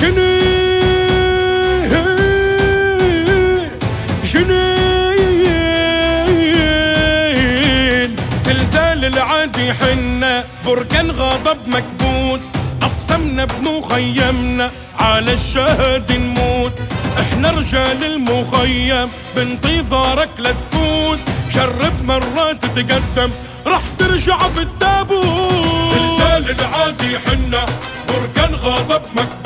جني جنين. زلزال العادي حنا بركان غضب مكبوت. أقسمنا بمخيمنا على الشهد نموت. إحنا رجال المخيم بانتظارك لا تفوت. جرب مرة تتقدم راح ترجع بالتابوت. زلزال العادي حنا بركان غضب مكبوت.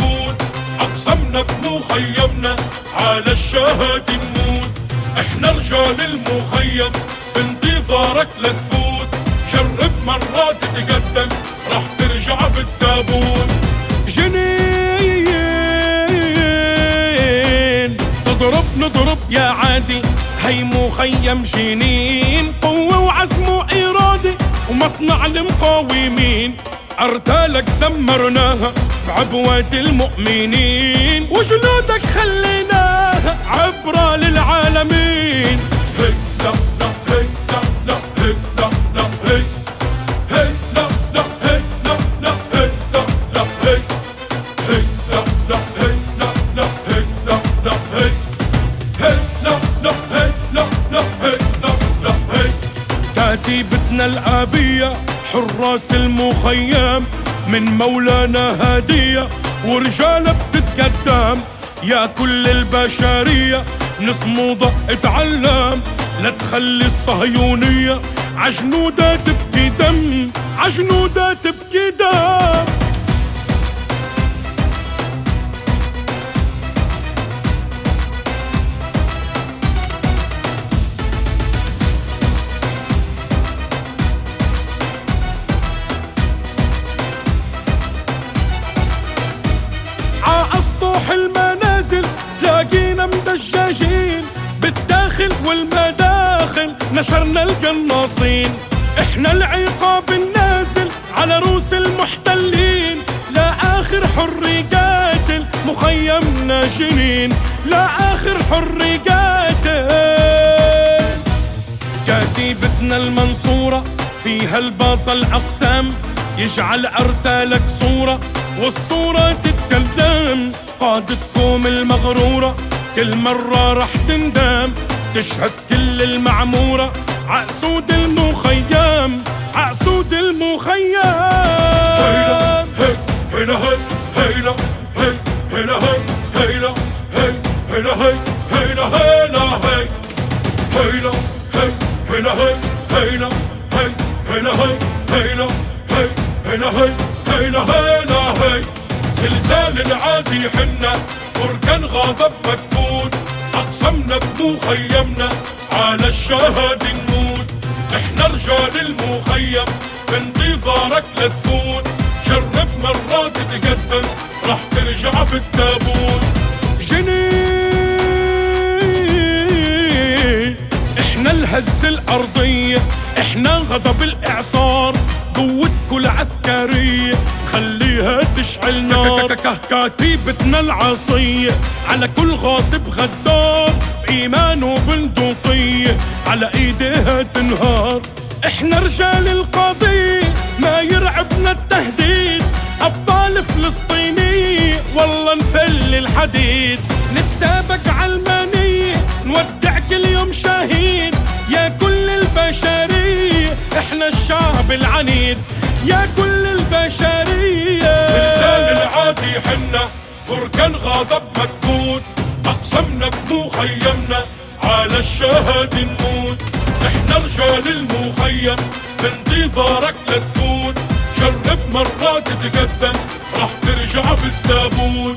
بمخيمنا على الشهد نموت. إحنا رجال المخيم بانتظارك لا تفوت. جرب مرة تتقدم راح ترجع بالتابوت. جنين تضرب نضرب يا عادي. هي مخيم جنين قوة وعزم وإرادة ومصنع المقاومين أرتالك دمرناها بعبوات المؤمنين. وجنودك خليناها عبرة للعالمين. كتيبتنا الآبية حراس المخيم من مولانا هدية ورجالة بتتقدم. يا كل البشرية نصمودة اتعلم. لا تخلي الصهيونية عجنودة تبكي دم عجنودة تبكي لاقينا مدجاجين بالداخل والمداخل نشرنا القناصين. إحنا العقاب النازل على روس المحتلين. لا آخر حر قاتل مخيمنا جنين. لا آخر حر قاتل كتيبتنا المنصورة فيها البطل أقسام. يجعل أرتالك صورة والصورة تتكلم. قادتكم المغرورة كل مرة رح تندم تشهد كل المعمورة عقسود المخيم عقسود المخيم هيلا هي هيلا هي هيلا هي هيلا هي هيلا هي هيلا هي هيلا هيلا هي هيلا هي هيلا هي هيلا هي هيلا هي هيلا هي هيلا هي هيلا هيلا هي زلزال العادي حنا بركان غضب مكبوت أقسمنا بمخيمنا على الشهد نموت. إحنا رجال المخيم بانتظارك لا تفوت. جرب مرة تتقدم راح ترجع بالتابوت. جنين إحنا الهز الأرضية إحنا غضب الإعصار. قوتكم العسكرية خليها تشعل نار. كتيبتنا العصية على كل غاصب غدار. بإيمان وبندقية على إيديها تنهار. إحنا رجال القضية ما يرعبنا التهديد. أبطال فلسطينية والله نفل الحديد. نتسابق عالمانية نودع كل يوم شهيد يا كل البشرية إحنا الشعب العنيد. يا كل البشرية. زلزال العادي حنا بركان غضب مكبوت أقسمنا بمخيمنا على الشهد نموت إحنا رجال المخيم بانتظارك لا تفوت. جرب مرة تتقدم راح ترجع بالتابوت.